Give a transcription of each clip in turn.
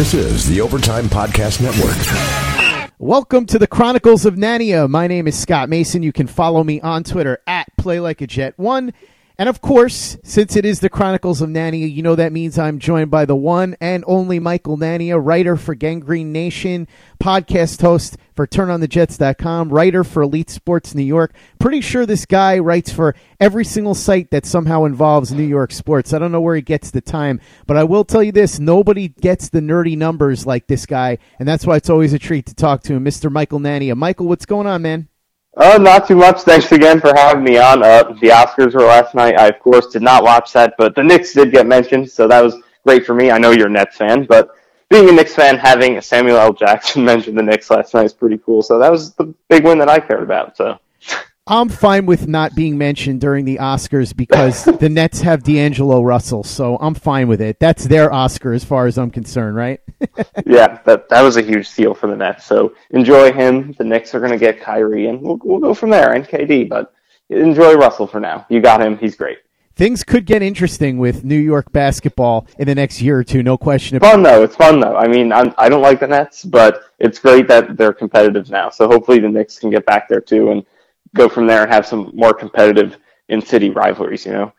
This is the Overtime Podcast Network. Welcome to the Chronicles of Nania. My name is Scott Mason. You can follow me on Twitter at PlayLikeAJet1. And of course, since it is the Chronicles of Nania, you know that means I'm joined by the one and only Michael Nania, writer for Gang Green Nation, podcast host for TurnOnTheJets.com, writer for Elite Sports New York. Pretty sure this guy writes for every single site that somehow involves New York sports. I don't know where he gets the time, but I will tell you this: nobody gets the nerdy numbers like this guy, and that's why it's always a treat to talk to him, Mr. Michael Nania. Michael, what's going on, man? Uh, not too much. Thanks again for having me on. Uh, the Oscars were last night. I, of course, did not watch that, but the Knicks did get mentioned, so that was great for me. I know you're a Nets fan, but being a Knicks fan, having Samuel L. Jackson mention the Knicks last night is pretty cool. So that was the big win that I cared about. So I'm fine with not being mentioned during the Oscars because the Nets have D'Angelo Russell, so I'm fine with it. That's their Oscar as far as I'm concerned, right? yeah, that that was a huge steal for the Nets. So enjoy him. The Knicks are going to get Kyrie, and we'll we'll go from there. And KD, but enjoy Russell for now. You got him. He's great. Things could get interesting with New York basketball in the next year or two. No question. It's fun though. It's fun though. I mean, I'm, I do not like the Nets, but it's great that they're competitive now. So hopefully the Knicks can get back there too and go from there and have some more competitive in city rivalries. You know.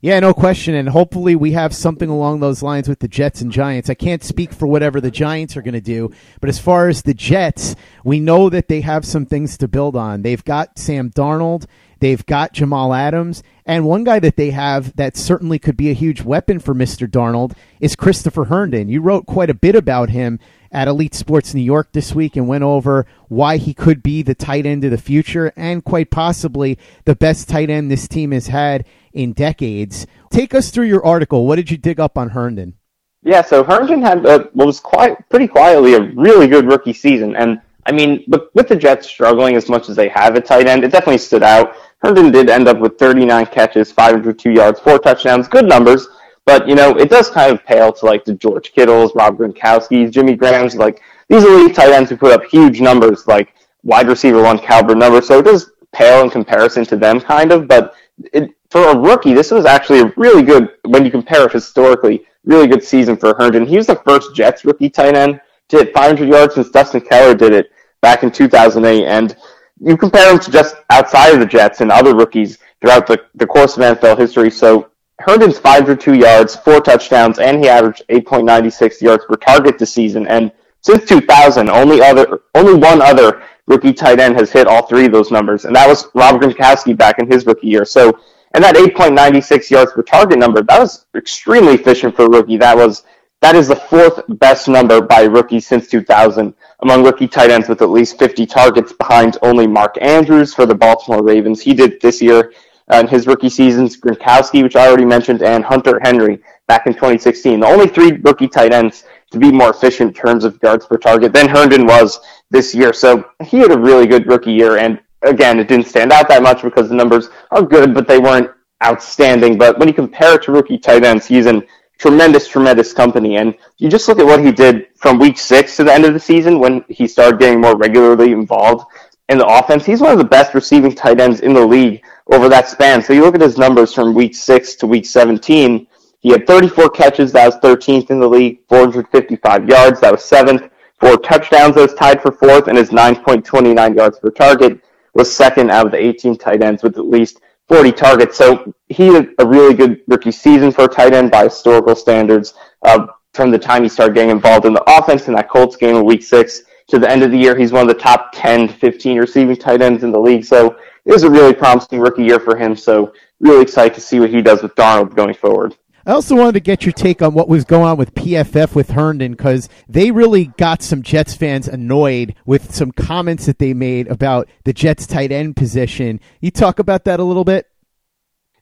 Yeah, no question. And hopefully we have something along those lines with the Jets and Giants. I can't speak for whatever the Giants are going to do, but as far as the Jets, we know that they have some things to build on. They've got Sam Darnold, they've got Jamal Adams, and one guy that they have that certainly could be a huge weapon for Mr. Darnold is Christopher Herndon. You wrote quite a bit about him at Elite Sports New York this week and went over why he could be the tight end of the future and quite possibly the best tight end this team has had in decades. Take us through your article. What did you dig up on Herndon? Yeah, so Herndon had a, what was quite pretty quietly a really good rookie season, and I mean, but with the Jets struggling as much as they have at tight end, it definitely stood out. Herndon did end up with 39 catches, 502 yards, four touchdowns, good numbers. But you know, it does kind of pale to like the George Kittles, Rob Gronkowski's, Jimmy Graham's, like these elite tight ends who put up huge numbers, like wide receiver one caliber numbers. So it does pale in comparison to them, kind of. But it, for a rookie, this was actually a really good when you compare it historically. Really good season for Herndon. He was the first Jets rookie tight end to hit 500 yards since Dustin Keller did it back in 2008. And you compare him to just outside of the Jets and other rookies throughout the, the course of NFL history. So Herndon's 502 yards, four touchdowns, and he averaged 8.96 yards per target this season. And since 2000, only other, only one other rookie tight end has hit all three of those numbers, and that was Rob Gronkowski back in his rookie year. So, and that 8.96 yards per target number, that was extremely efficient for a rookie. That was that is the fourth best number by rookie since 2000 among rookie tight ends with at least 50 targets behind only Mark Andrews for the Baltimore Ravens. He did this year in his rookie seasons, Gronkowski, which I already mentioned, and Hunter Henry back in 2016. The only three rookie tight ends to be more efficient in terms of yards per target than Herndon was this year. So he had a really good rookie year, and again, it didn't stand out that much because the numbers are good, but they weren't outstanding. But when you compare it to rookie tight ends, he's in tremendous, tremendous company. And you just look at what he did from week six to the end of the season when he started getting more regularly involved in the offense. He's one of the best receiving tight ends in the league over that span. So you look at his numbers from week six to week 17. He had 34 catches, that was 13th in the league, 455 yards, that was seventh, four touchdowns, that was tied for fourth, and his 9.29 yards per target was second out of the 18 tight ends with at least 40 targets. So he had a really good rookie season for a tight end by historical standards. Uh, from the time he started getting involved in the offense in that Colts game in week six to the end of the year, he's one of the top 10 to 15 receiving tight ends in the league. So it was a really promising rookie year for him. So really excited to see what he does with Darnold going forward. I also wanted to get your take on what was going on with PFF with Herndon because they really got some Jets fans annoyed with some comments that they made about the Jets tight end position. You talk about that a little bit.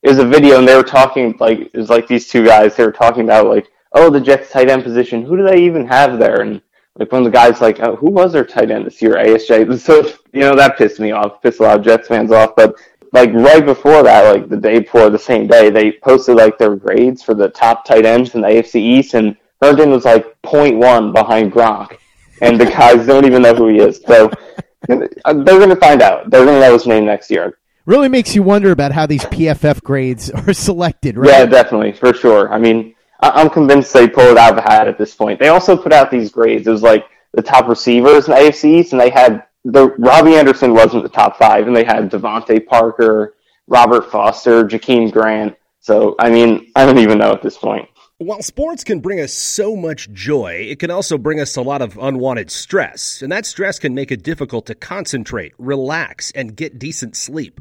It was a video, and they were talking like it was like these two guys. They were talking about like, oh, the Jets tight end position. Who do they even have there? And like one of the guys like, oh, who was their tight end this year? ASJ. So you know that pissed me off, pissed a lot of Jets fans off. But like right before that, like the day before, the same day, they posted like their grades for the top tight ends in the AFC East, and Herndon was like 0.1 behind Gronk, and the guys don't even know who he is. So uh, they're going to find out. They're going to know his name next year. Really makes you wonder about how these PFF grades are selected, right? Yeah, definitely, for sure. I mean, I- am convinced they pull it out of the hat at this point. They also put out these grades. It was like the top receivers in the AFC East, and they had the Robbie Anderson wasn't the top five, and they had DeVante Parker, Robert Foster, Jakeem Grant. So I mean, I don't even know at this point. While sports can bring us so much joy, it can also bring us a lot of unwanted stress, and that stress can make it difficult to concentrate, relax, and get decent sleep.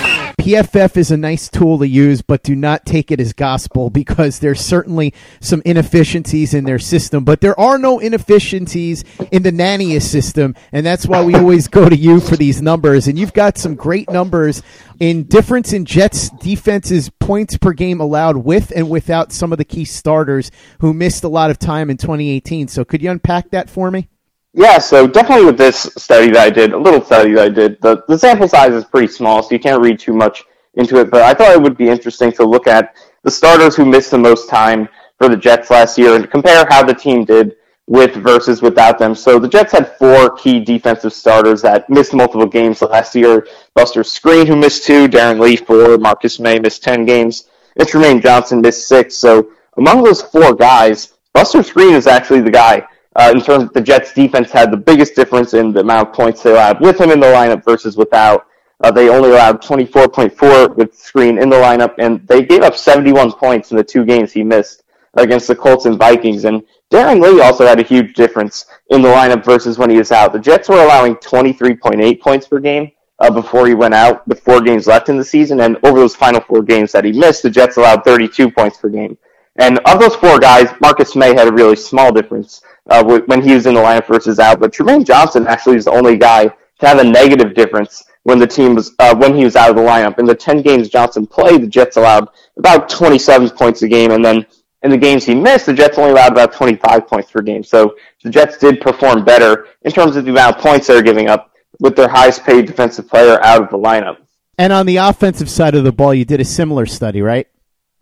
PFF is a nice tool to use, but do not take it as gospel because there's certainly some inefficiencies in their system. But there are no inefficiencies in the Nanius system, and that's why we always go to you for these numbers. And you've got some great numbers in difference in Jets defense's points per game allowed with and without some of the key starters who missed a lot of time in 2018. So could you unpack that for me? Yeah, so definitely with this study that I did, a little study that I did, the, the sample size is pretty small, so you can't read too much into it. But I thought it would be interesting to look at the starters who missed the most time for the Jets last year and compare how the team did with versus without them. So the Jets had four key defensive starters that missed multiple games last year. Buster Skrine, who missed two, Darron Lee, four, Marcus Maye missed 10 games, and Trumaine Johnson missed six. So among those four guys, Buster Skrine is actually the guy uh, in terms of the Jets defense had the biggest difference in the amount of points they allowed with him in the lineup versus without. Uh, they only allowed 24.4 with Skrine in the lineup, and they gave up 71 points in the two games he missed against the Colts and Vikings. And Darron Lee also had a huge difference in the lineup versus when he was out. The Jets were allowing 23.8 points per game uh, before he went out, with four games left in the season, and over those final four games that he missed, the Jets allowed 32 points per game. And of those four guys, Marcus Maye had a really small difference uh, when he was in the lineup versus out. But Trumaine Johnson actually is the only guy to have a negative difference when the team was uh, when he was out of the lineup. In the 10 games Johnson played, the Jets allowed about 27 points a game, and then in the games he missed, the Jets only allowed about 25 points per game. So the Jets did perform better in terms of the amount of points they're giving up with their highest paid defensive player out of the lineup. And on the offensive side of the ball, you did a similar study, right?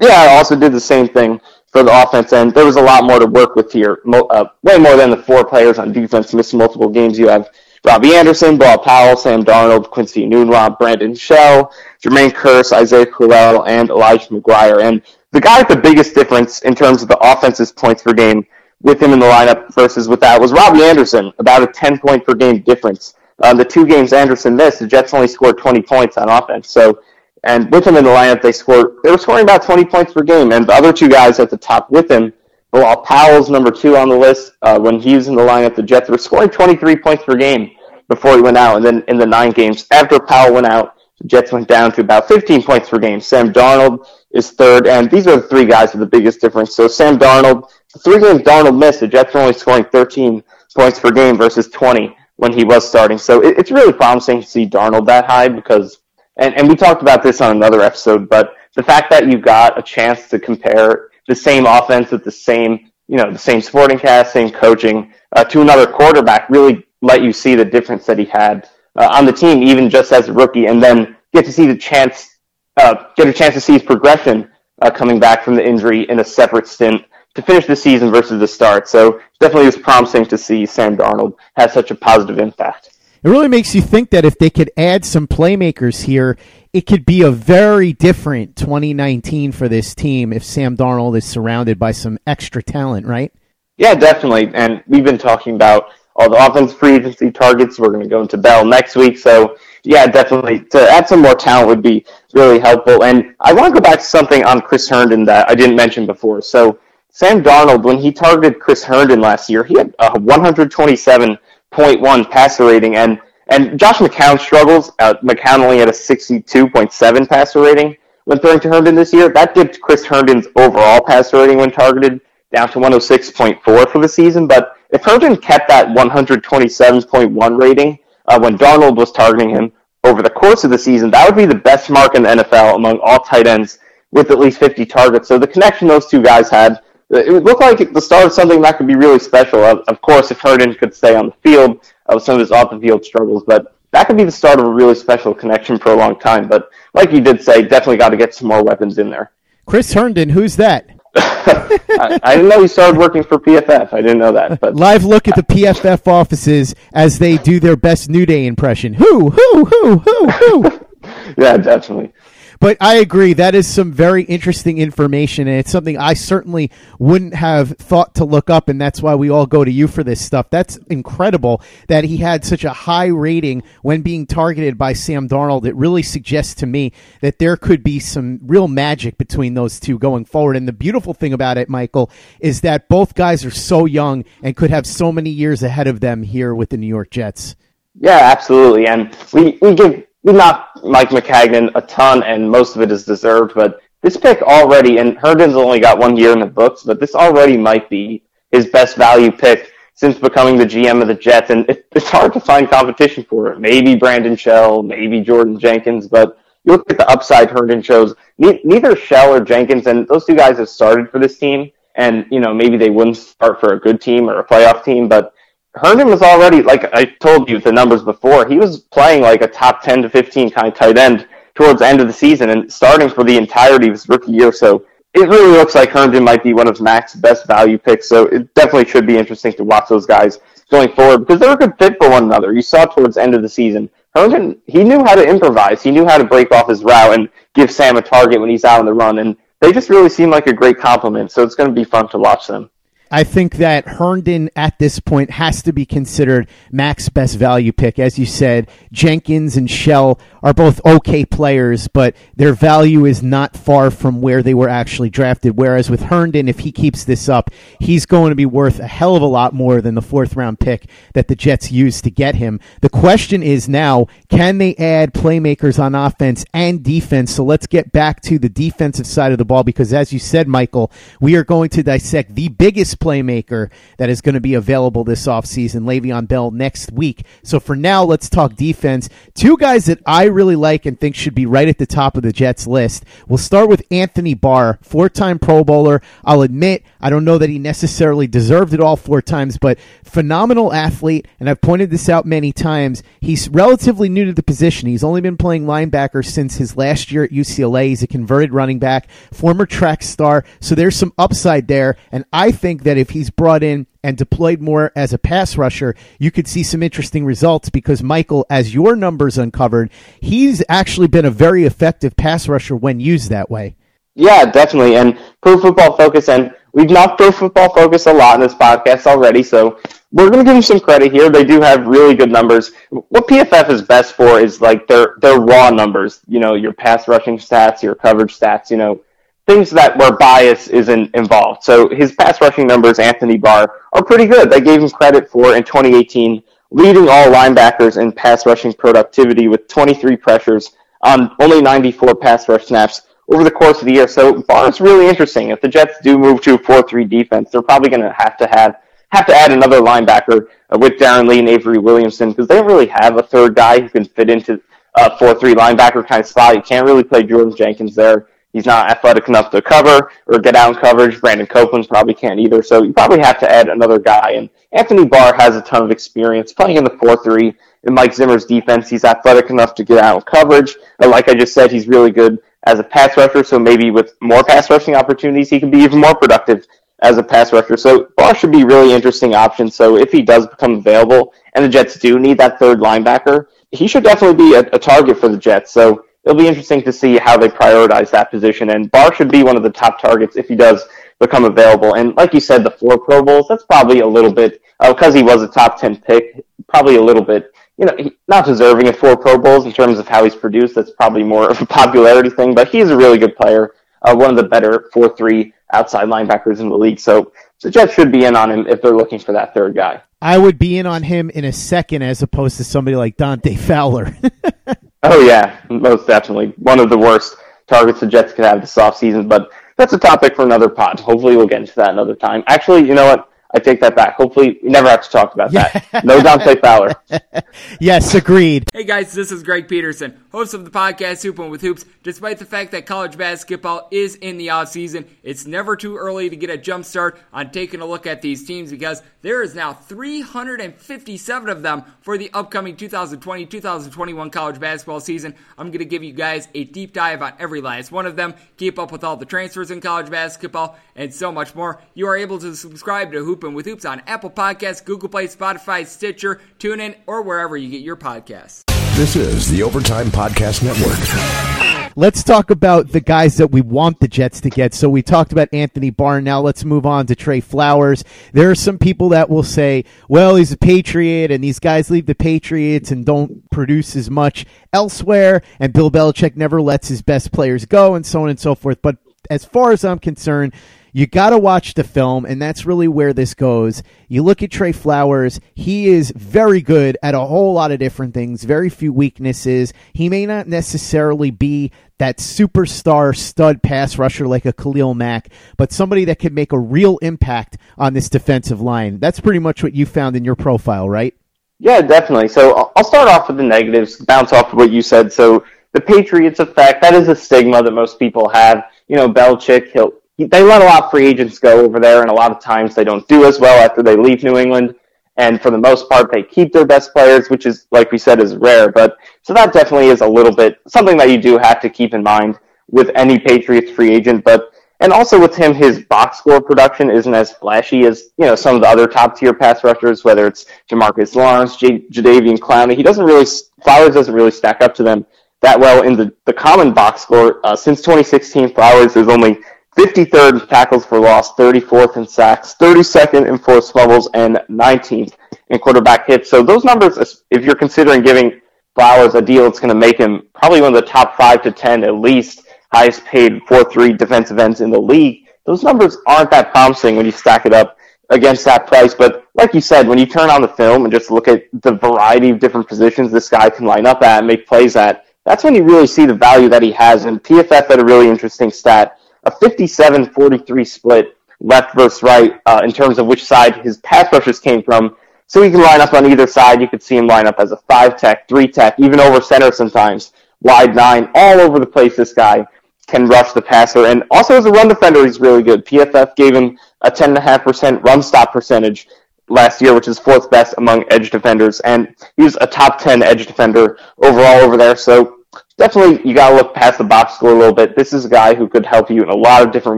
Yeah, I also did the same thing for the offense end. There was a lot more to work with here. Uh, way more than the four players on defense missed multiple games. You have Robbie Anderson, Bilal Powell, Sam Darnold, Quincy Enunwa, Brandon Shell, Jermaine Kearse, Isaiah Crowell, and Elijah McGuire. And the guy with the biggest difference in terms of the offense's points per game with him in the lineup versus without was Robbie Anderson, about a 10 point per game difference. Um, the two games Anderson missed, the Jets only scored 20 points on offense. So and with him in the lineup, they scored. They were scoring about 20 points per game, and the other two guys at the top with him, while Powell's number two on the list, uh, when he was in the lineup, the Jets were scoring 23 points per game before he went out, and then in the nine games after Powell went out, the Jets went down to about 15 points per game. Sam Darnold is third, and these are the three guys with the biggest difference. So Sam Darnold, the three games Darnold missed, the Jets were only scoring 13 points per game versus 20 when he was starting. So it, it's really promising to see Darnold that high because and, and we talked about this on another episode, but the fact that you got a chance to compare the same offense with the same, you know, the same sporting cast, same coaching uh, to another quarterback really let you see the difference that he had uh, on the team, even just as a rookie, and then get to see the chance, uh, get a chance to see his progression uh, coming back from the injury in a separate stint to finish the season versus the start. So definitely it was promising to see Sam Darnold have such a positive impact it really makes you think that if they could add some playmakers here, it could be a very different 2019 for this team if Sam Darnold is surrounded by some extra talent, right? Yeah, definitely. And we've been talking about all the offense free agency targets. We're going to go into Bell next week. So, yeah, definitely. To add some more talent would be really helpful. And I want to go back to something on Chris Herndon that I didn't mention before. So, Sam Darnold, when he targeted Chris Herndon last year, he had uh, 127 0.1 passer rating, and and Josh McCown struggles. Uh, McCown only had a 62.7 passer rating when throwing to Herndon this year. That dipped Chris Herndon's overall passer rating when targeted down to 106.4 for the season. But if Herndon kept that 127.1 rating uh, when Darnold was targeting him over the course of the season, that would be the best mark in the NFL among all tight ends with at least 50 targets. So the connection those two guys had it would look like the start of something that could be really special. Of course, if Herndon could stay on the field of some of his off the field struggles, but that could be the start of a really special connection for a long time. But like you did say, definitely got to get some more weapons in there. Chris Herndon, who's that? I, I, didn't know he started working for PFF. I didn't know that. But live look at the PFF offices as they do their best New Day impression. Who, who, who, who, who? yeah, definitely. But I agree. That is some very interesting information, and it's something I certainly wouldn't have thought to look up, and that's why we all go to you for this stuff. That's incredible that he had such a high rating when being targeted by Sam Darnold. It really suggests to me that there could be some real magic between those two going forward. And the beautiful thing about it, Michael, is that both guys are so young and could have so many years ahead of them here with the New York Jets. Yeah, absolutely. And we, we give we knocked Mike Maccagnan a ton, and most of it is deserved. But this pick already, and Herndon's only got one year in the books, but this already might be his best value pick since becoming the GM of the Jets. And it, it's hard to find competition for it. Maybe Brandon Shell, maybe Jordan Jenkins, but you look at the upside Herndon shows. Neither Shell or Jenkins, and those two guys have started for this team. And, you know, maybe they wouldn't start for a good team or a playoff team, but Herndon was already like I told you the numbers before. He was playing like a top ten to fifteen kind of tight end towards the end of the season and starting for the entirety of his rookie year. So it really looks like Herndon might be one of Mac's best value picks. So it definitely should be interesting to watch those guys going forward because they're a good fit for one another. You saw towards the end of the season, Herndon he knew how to improvise. He knew how to break off his route and give Sam a target when he's out on the run. And they just really seem like a great complement. So it's going to be fun to watch them. I think that Herndon at this point has to be considered Mac's best value pick. As you said, Jenkins and Shell are both okay players, but their value is not far from where they were actually drafted. Whereas with Herndon, if he keeps this up, he's going to be worth a hell of a lot more than the fourth round pick that the Jets used to get him. The question is now, can they add playmakers on offense and defense? So let's get back to the defensive side of the ball because as you said, Michael, we are going to dissect the biggest playmaker that is going to be available this offseason, Le'Veon Bell, next week. So for now, let's talk defense. Two guys that I really like and think should be right at the top of the Jets list. We'll start with Anthony Barr, four time Pro Bowler. I'll admit, I don't know that he necessarily deserved it all four times, but phenomenal athlete. And I've pointed this out many times. He's relatively new to the position. He's only been playing linebacker since his last year at UCLA. He's a converted running back, former track star. So there's some upside there. And I think that if he's brought in and deployed more as a pass rusher, you could see some interesting results because Michael, as your numbers uncovered, he's actually been a very effective pass rusher when used that way. Yeah, definitely. And Pro Football Focus, and we've knocked Pro Football Focus a lot in this podcast already, so we're going to give them some credit here. They do have really good numbers. What PFF is best for is like their their raw numbers. You know, your pass rushing stats, your coverage stats. You know, things that where bias isn't involved. So his pass rushing numbers, Anthony Barr, are pretty good. They gave him credit for in 2018 leading all linebackers in pass rushing productivity with 23 pressures on only 94 pass rush snaps over the course of the year. So Barr is really interesting. If the Jets do move to a 4-3 defense, they're probably going to have to have have to add another linebacker uh, with Darron Lee and Avery Williamson because they don't really have a third guy who can fit into a 4-3 linebacker kind of spot. You can't really play Jordan Jenkins there. He's not athletic enough to cover or get out in coverage. Brandon Copeland probably can't either. So you probably have to add another guy. And Anthony Barr has a ton of experience playing in the 4-3 in Mike Zimmer's defense. He's athletic enough to get out in coverage. And like I just said, he's really good as a pass rusher. So maybe with more pass rushing opportunities, he can be even more productive as a pass rusher. So Barr should be a really interesting option. So if he does become available and the Jets do need that third linebacker, he should definitely be a, a target for the Jets. So it'll be interesting to see how they prioritize that position. And Barr should be one of the top targets if he does become available. And like you said, the four Pro Bowls, that's probably a little bit, because uh, he was a top 10 pick, probably a little bit, you know, not deserving of four Pro Bowls in terms of how he's produced. That's probably more of a popularity thing, but he's a really good player, uh, one of the better 4 3 outside linebackers in the league. So the Jets should be in on him if they're looking for that third guy. I would be in on him in a second as opposed to somebody like Dante Fowler. oh, yeah, most definitely. One of the worst targets the Jets could have this offseason, but that's a topic for another pod. Hopefully, we'll get into that another time. Actually, you know what? I take that back. Hopefully, we never have to talk about that. No Dante Fowler. yes, agreed. Hey guys, this is Greg Peterson, host of the podcast Hoopin' with Hoops. Despite the fact that college basketball is in the off season, it's never too early to get a jump start on taking a look at these teams because there is now 357 of them for the upcoming 2020-2021 college basketball season. I'm going to give you guys a deep dive on every last one of them, keep up with all the transfers in college basketball, and so much more. You are able to subscribe to Hoop Hoopin' with Hoops on Apple Podcasts, Google Play, Spotify, Stitcher, TuneIn, or wherever you get your podcasts. This is the Overtime Podcast Network. Let's talk about the guys that we want the Jets to get. So we talked about Anthony Barr. Now let's move on to Trey Flowers. There are some people that will say, well, he's a Patriot and these guys leave the Patriots and don't produce as much elsewhere. And Bill Belichick never lets his best players go and so on and so forth. But as far as I'm concerned, you got to watch the film, and that's really where this goes. You look at Trey Flowers, he is very good at a whole lot of different things, very few weaknesses. He may not necessarily be that superstar stud pass rusher like a Khalil Mack, but somebody that could make a real impact on this defensive line. That's pretty much what you found in your profile, right? Yeah, definitely. So I'll start off with the negatives, bounce off of what you said. So the Patriots effect, that is a stigma that most people have. You know, Belichick, he'll they let a lot of free agents go over there, and a lot of times they don't do as well after they leave New England. And for the most part, they keep their best players, which is, like we said, is rare. But so that definitely is a little bit something that you do have to keep in mind with any Patriots free agent. But and also with him, his box score production isn't as flashy as you know some of the other top tier pass rushers, whether it's Demarcus Lawrence, J- Jadeveon Clowney. He doesn't really Flowers doesn't really stack up to them that well in the the common box score. Uh, since 2016, Flowers is only 53rd in tackles for loss, 34th in sacks, 32nd in forced fumbles, and 19th in quarterback hits. So those numbers, if you're considering giving Flowers a deal it's going to make him probably one of the top five to ten at least highest paid 4-3 defensive ends in the league, those numbers aren't that promising when you stack it up against that price. But like you said, when you turn on the film and just look at the variety of different positions this guy can line up at and make plays at, that's when you really see the value that he has. And PFF had a really interesting stat a 57-43 split left versus right uh, in terms of which side his pass rushes came from. So he can line up on either side. You could see him line up as a five tech, three tech, even over center sometimes, wide nine, all over the place. This guy can rush the passer, and also as a run defender, he's really good. PFF gave him a 10.5% run stop percentage last year, which is fourth best among edge defenders, and he's a top 10 edge defender overall over there. So definitely you got to look past the box score a little bit. This is a guy who could help you in a lot of different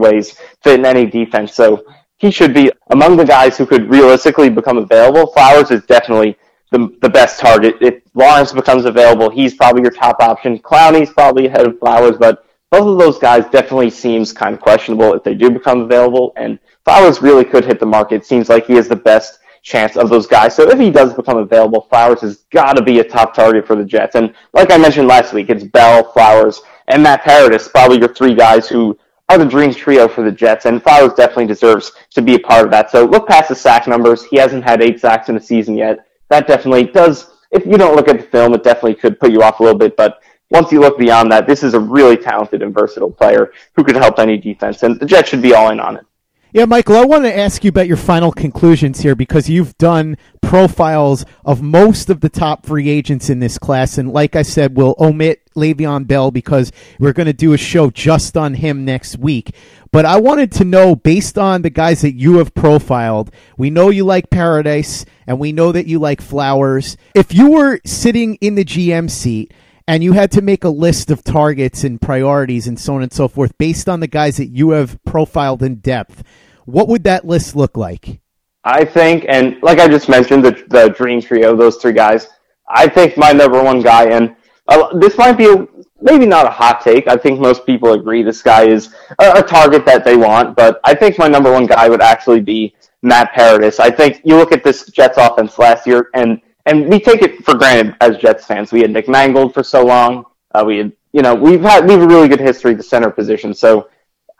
ways, fit in any defense. So he should be among the guys who could realistically become available. Flowers is definitely the, the best target. If Lawrence becomes available, he's probably your top option. Clowney's probably ahead of Flowers, but both of those guys definitely seems kind of questionable if they do become available. And Flowers really could hit the market. It seems like he is the best chance of those guys. So if he does become available, Flowers has got to be a top target for the Jets. And like I mentioned last week, it's Bell, Flowers, and Matt Paradis, probably your three guys who are the dream trio for the Jets. And Flowers definitely deserves to be a part of that. So look past the sack numbers. He hasn't had eight sacks in a season yet. That definitely does. If you don't look at the film, it definitely could put you off a little bit. But once you look beyond that, this is a really talented and versatile player who could help any defense. And the Jets should be all in on it. Yeah, Michael, I want to ask you about your final conclusions here because you've done profiles of most of the top free agents in this class. And like I said, we'll omit Le'Veon Bell because we're going to do a show just on him next week. But I wanted to know, based on the guys that you have profiled, we know you like Paradis and we know that you like Flowers. If you were sitting in the GM seat, and you had to make a list of targets and priorities and so on and so forth based on the guys that you have profiled in depth what would that list look like? I think, and like I just mentioned, the, the dream trio, those three guys. I think my number one guy, and uh, this might be a, maybe not a hot take. I think most people agree this guy is a, a, target that they want, but I think my number one guy would actually be Matt Paradis. I think you look at this Jets offense last year, and and we take it for granted as Jets fans. We had Nick Mangold for so long. Uh, we had, you know, we've had we have a really good history at the center position. So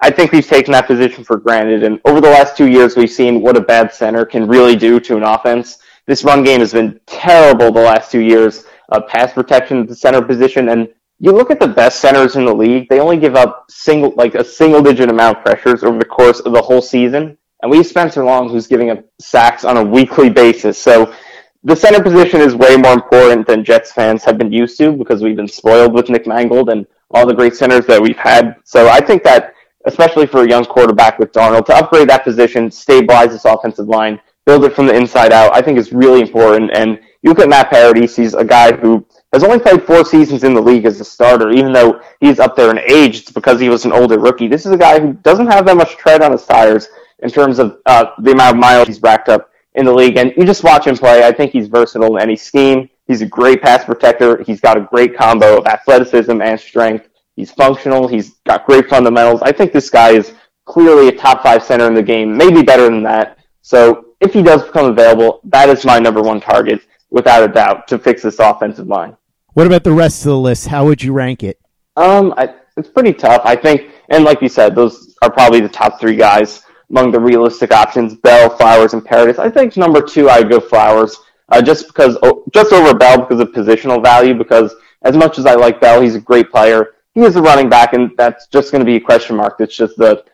I think we've taken that position for granted. And over the last two years, we've seen what a bad center can really do to an offense. This run game has been terrible the last two years. Uh, pass protection at the center position, and you look at the best centers in the league; they only give up single, like a single-digit amount of pressures over the course of the whole season. And we have Spencer Long, who's giving up sacks on a weekly basis. So the center position is way more important than Jets fans have been used to because we've been spoiled with Nick Mangold and all the great centers that we've had. So I think that especially for a young quarterback with Darnold, to upgrade that position, stabilize this offensive line, build it from the inside out, I think is really important. And you look at Matt Paradis, he's a guy who has only played four seasons in the league as a starter, even though he's up there in age, it's because he was an older rookie. This is a guy who doesn't have that much tread on his tires in terms of uh, the amount of miles he's racked up in the league. And you just watch him play. I think he's versatile in any scheme. He's a great pass protector. He's got a great combo of athleticism and strength. He's functional. He's got great fundamentals. I think this guy is clearly a top five center in the game, maybe better than that. So if he does become available, that is my number one target, without a doubt, to fix this offensive line. What about the rest of the list? How would you rank it? Um, I, it's pretty tough. I think, and like you said, those are probably the top three guys among the realistic options: Bell, Flowers, and Paradis. I think number two, I'd go Flowers, uh, just because, just over Bell because of positional value. Because as much as I like Bell, he's a great player he is a running back, and that's just going to be a question mark. It's just the.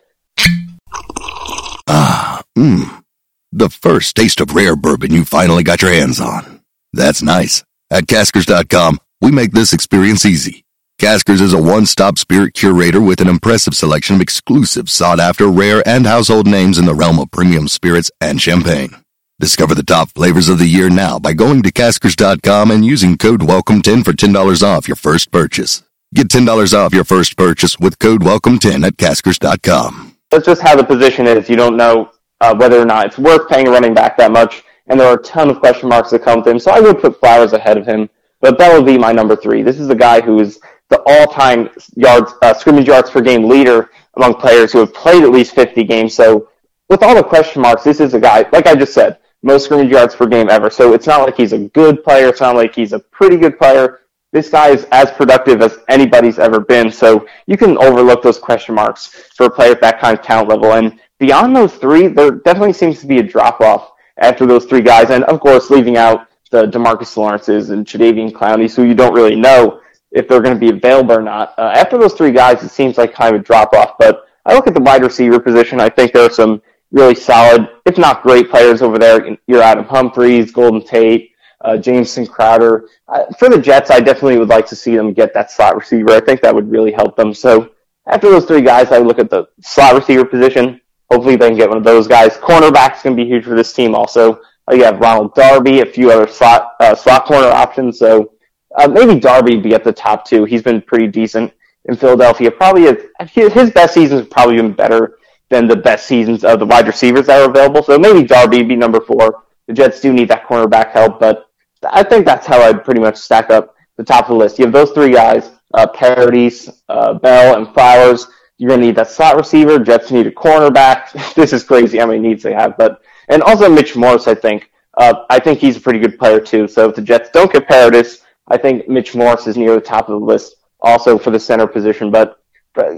Ah, mmm. The first taste of rare bourbon you finally got your hands on. That's nice. At Caskers.com, we make this experience easy. Caskers is a one stop spirit curator with an impressive selection of exclusive, sought after, rare, and household names in the realm of premium spirits and champagne. Discover the top flavors of the year now by going to Caskers.com and using code WELCOME10 for $10 off your first purchase. Get $10 off your first purchase with code WELCOME10 at Caskers.com. That's just how the position is. You don't know uh, whether or not it's worth paying a running back that much, and there are a ton of question marks that come with him. So I would put Flowers ahead of him, but Bell would be my number three. This is a guy who is the all-time yards, uh, scrimmage yards per game leader among players who have played at least 50 games. So with all the question marks, this is a guy, like I just said, most scrimmage yards per game ever. So it's not like he's a good player. It's not like he's a pretty good player this guy is as productive as anybody's ever been. So you can overlook those question marks for a player at that kind of talent level. And beyond those three, there definitely seems to be a drop off after those three guys. And of course, leaving out the Demarcus Lawrences and Jadeveon Clowneys, who you don't really know if they're going to be available or not. Uh, after those three guys, it seems like kind of a drop off. But I look at the wide receiver position. I think there are some really solid, if not great players over there. You're Adam Humphries, Golden Tate, uh, Jamison Crowder. Uh, for the Jets, I definitely would like to see them get that slot receiver. I think that would really help them. So after those three guys, I look at the slot receiver position. Hopefully they can get one of those guys. Cornerback's going to be huge for this team also. Uh, you have Ronald Darby, a few other slot, uh, slot corner options. So uh, maybe Darby be at the top two. He's been pretty decent in Philadelphia. Probably his, his best seasons have probably been better than the best seasons of the wide receivers that are available. So maybe Darby be number four. The Jets do need that cornerback help, but I think that's how I'd pretty much stack up the top of the list. You have those three guys, uh, Paradis, uh, Bell, and Flowers. You're going to need that slot receiver. Jets need a cornerback. this is crazy how many needs they have. But And also Mitch Morse, I think. Uh, I think he's a pretty good player, too. So if the Jets don't get Paradis, I think Mitch Morse is near the top of the list also for the center position. But,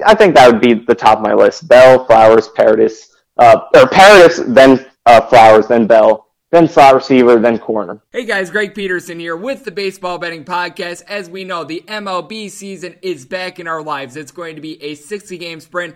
I think that would be the top of my list. Bell, Flowers, Paradis. Uh, or Paradis, then uh, Flowers, then Bell, then slot receiver, then corner. Hey guys, Greg Peterson here with the Baseball Betting Podcast. As we know, the MLB season is back in our lives. It's going to be a 60 game sprint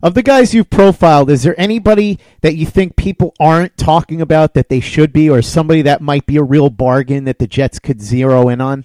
Of the guys you've profiled, is there anybody that you think people aren't talking about that they should be, or somebody that might be a real bargain that the Jets could zero in on?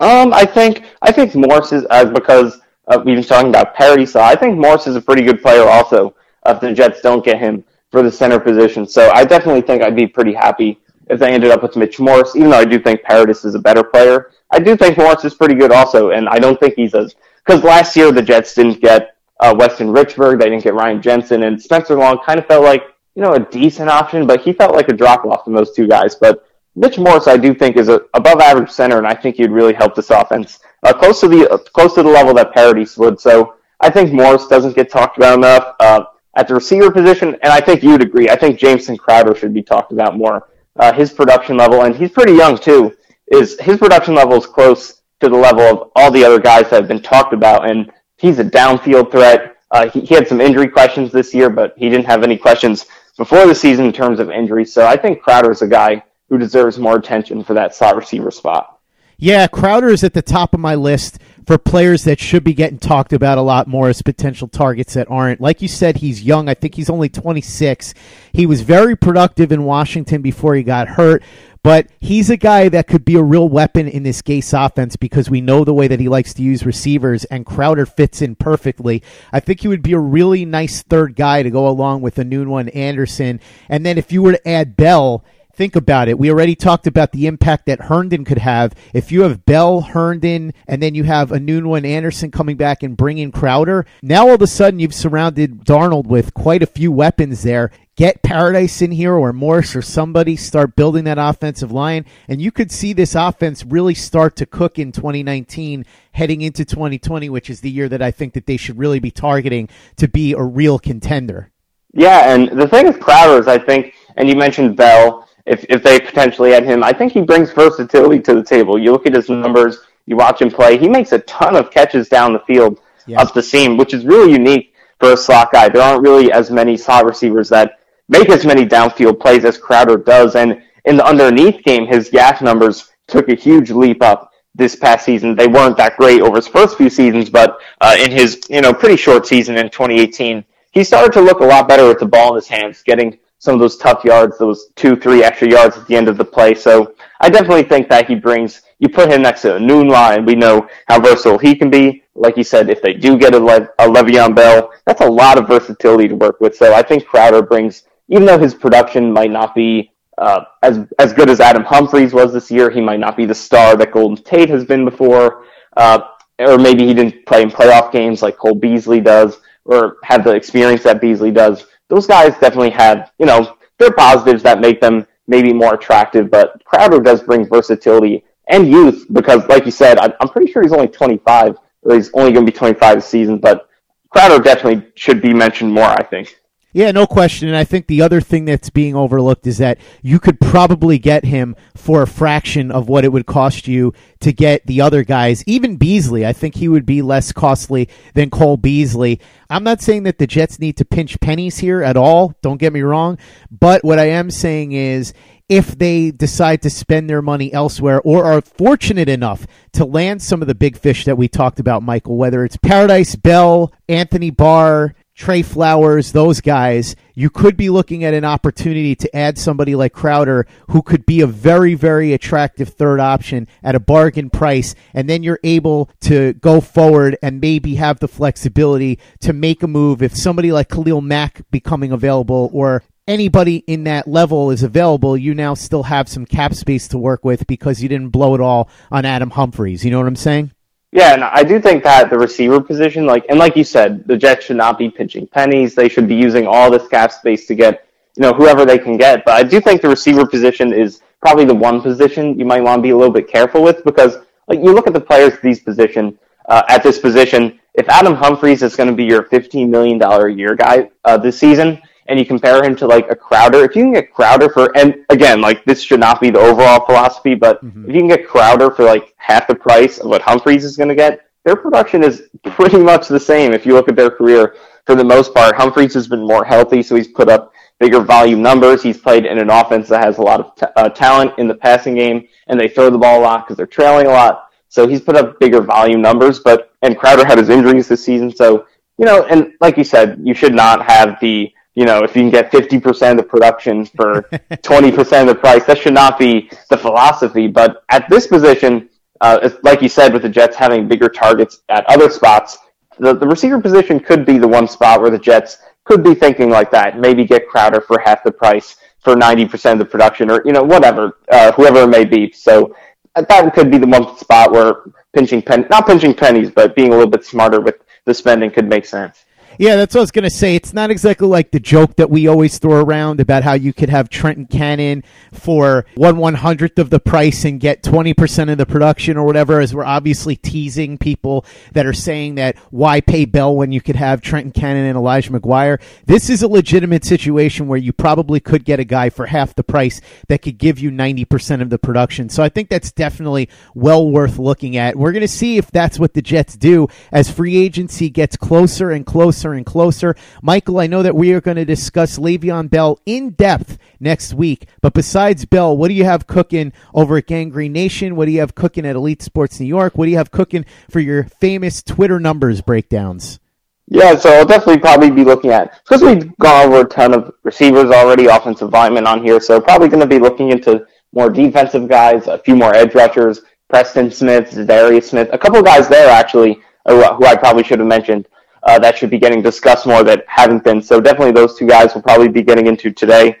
Um, I think I think Morse is uh, because uh, we've been talking about Perry, so I think Morse is a pretty good player. Also, if the Jets don't get him for the center position, so I definitely think I'd be pretty happy if they ended up with Mitch Morse. Even though I do think Paradis is a better player, I do think Morse is pretty good also, and I don't think he's as because last year the Jets didn't get uh, Weston Richburg. They didn't get Ryan Jensen, and Spencer Long kind of felt like you know a decent option, but he felt like a drop off from those two guys. But Mitch Morse, I do think, is a above average center, and I think he'd really help this offense uh, close to the uh, close to the level that Paradis would. So I think Morse doesn't get talked about enough uh, at the receiver position, and I think you'd agree. I think Jamison Crowder should be talked about more. Uh, his production level, and he's pretty young too, is his production level is close to the level of all the other guys that have been talked about, and he's a downfield threat. Uh, he, he, had some injury questions this year, but he didn't have any questions before the season in terms of injury. So I think Crowder is a guy who deserves more attention for that slot receiver spot. Yeah, Crowder is at the top of my list for players that should be getting talked about a lot more as potential targets that aren't. Like you said, he's young. I think he's only 26. He was very productive in Washington before he got hurt. But he's a guy that could be a real weapon in this Gase offense because we know the way that he likes to use receivers, and Crowder fits in perfectly. I think he would be a really nice third guy to go along with the Enunwa Anderson. And then if you were to add Bell, think about it. We already talked about the impact that Herndon could have. If you have Bell, Herndon, and then you have Enunwa Anderson coming back and bringing Crowder, now all of a sudden you've surrounded Darnold with quite a few weapons there get Paradis in here or Morse or somebody start building that offensive line, and you could see this offense really start to cook in 2019, heading into 2020, which is the year that I think that they should really be targeting to be a real contender. Yeah, and the thing with Crowder is I think, and you mentioned Bell, if if they potentially had him, I think he brings versatility to the table. You look at his numbers, you watch him play, he makes a ton of catches down the field up the seam, which is really unique for a slot guy. There aren't really as many slot receivers that make as many downfield plays as Crowder does. And in the underneath game, his YAC numbers took a huge leap up this past season. They weren't that great over his first few seasons, but uh, in his you know pretty short season in 2018, he started to look a lot better with the ball in his hands, getting some of those tough yards, those two, three extra yards at the end of the play. So I definitely think that he brings. You put him next to Enunwa, we know how versatile he can be. Like you said, if they do get a, Le- a Le'Veon Bell, that's a lot of versatility to work with. So I think Crowder brings even though his production might not be uh, as as good as Adam Humphries was this year, he might not be the star that Golden Tate has been before, uh, or maybe he didn't play in playoff games like Cole Beasley does, or have the experience that Beasley does. Those guys definitely have, you know, their positives that make them maybe more attractive, but Crowder does bring versatility and youth because, like you said, I'm pretty sure he's only 25, or he's only going to be 25 this season, but Crowder definitely should be mentioned more, I think. Yeah, no question. And I think the other thing that's being overlooked is that you could probably get him for a fraction of what it would cost you to get the other guys. Even Beasley, I think he would be less costly than Cole Beasley. I'm not saying that the Jets need to pinch pennies here at all. Don't get me wrong. But what I am saying is if they decide to spend their money elsewhere or are fortunate enough to land some of the big fish that we talked about, Michael, whether it's Paradis Bell, Anthony Barr, Trey Flowers, those guys, you could be looking at an opportunity to add somebody like Crowder who could be a very, very attractive third option at a bargain price. And then you're able to go forward and maybe have the flexibility to make a move if somebody like Khalil Mack becoming available or anybody in that level is available, you now still have some cap space to work with because you didn't blow it all on Adam Humphries. You know what I'm saying? Yeah, and I do think that the receiver position, like and like you said, the Jets should not be pinching pennies. They should be using all this cap space to get you know whoever they can get. But I do think the receiver position is probably the one position you might want to be a little bit careful with because like you look at the players at these position uh, at this position. If Adam Humphries is going to be your fifteen million dollar a year guy uh, this season, and you compare him to like a Crowder, if you can get Crowder for, and again, like this should not be the overall philosophy, but mm-hmm. if you can get Crowder for like half the price of what Humphries is going to get, their production is pretty much the same. If you look at their career, for the most part, Humphries has been more healthy, so he's put up bigger volume numbers. He's played in an offense that has a lot of t- uh, talent in the passing game, and they throw the ball a lot because they're trailing a lot. So he's put up bigger volume numbers, but and Crowder had his injuries this season, so you know, and like you said, you should not have the you know, if you can get 50% of the production for 20% of the price, that should not be the philosophy. But at this position, uh, like you said, with the Jets having bigger targets at other spots, the, the receiver position could be the one spot where the Jets could be thinking like that. Maybe get Crowder for half the price for 90% of the production or, you know, whatever, uh, whoever it may be. So uh, that could be the one spot where pinching pen, not pinching pennies, but being a little bit smarter with the spending could make sense. Yeah, that's what I was going to say. It's not exactly like the joke that we always throw around about how you could have Trenton Cannon for one one hundredth of the price and get 20% of the production or whatever, as we're obviously teasing people that are saying that why pay Bell when you could have Trenton Cannon and Elijah McGuire. This is a legitimate situation where you probably could get a guy for half the price that could give you 90% of the production. So I think that's definitely well worth looking at. We're going to see if that's what the Jets do as free agency gets closer and closer closer and closer. Michael, I know that we are going to discuss Le'Veon Bell in depth next week, but besides Bell, what do you have cooking over at Gang Green Nation? What do you have cooking at Elite Sports New York? What do you have cooking for your famous Twitter numbers breakdowns? Yeah, so I'll definitely probably be looking at because we've gone over a ton of receivers already, offensive linemen on here, so probably going to be looking into more defensive guys, a few more edge rushers, Preston Smith, Darius Smith, a couple guys there actually who I probably should have mentioned uh, that should be getting discussed more that haven't been. So definitely those two guys will probably be getting into today.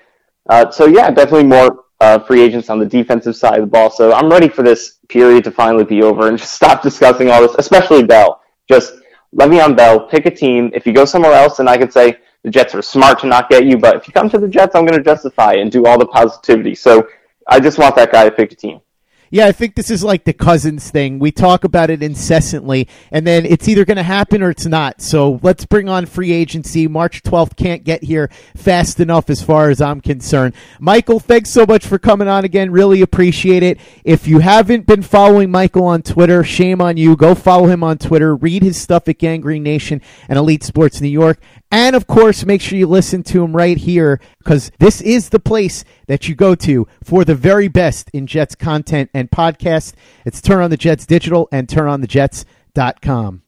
Uh, so yeah, definitely more uh, free agents on the defensive side of the ball. So I'm ready for this period to finally be over and just stop discussing all this, especially Bell. Just Le'Veon Bell, pick a team. If you go somewhere else, and I could say the Jets are smart to not get you, but if you come to the Jets, I'm going to justify and do all the positivity. So I just want that guy to pick a team. Yeah, I think this is like the Cousins thing. We talk about it incessantly, and then it's either going to happen or it's not. So let's bring on free agency. March 12th can't get here fast enough as far as I'm concerned. Michael, thanks so much for coming on again. Really appreciate it. If you haven't been following Michael on Twitter, shame on you. Go follow him on Twitter. Read his stuff at Gang Green Nation and Elite Sports New York. And of course, make sure you listen to him right here because this is the place that you go to for the very best in Jets content and podcast. It's Turn on the Jets Digital and turnonthejets.com.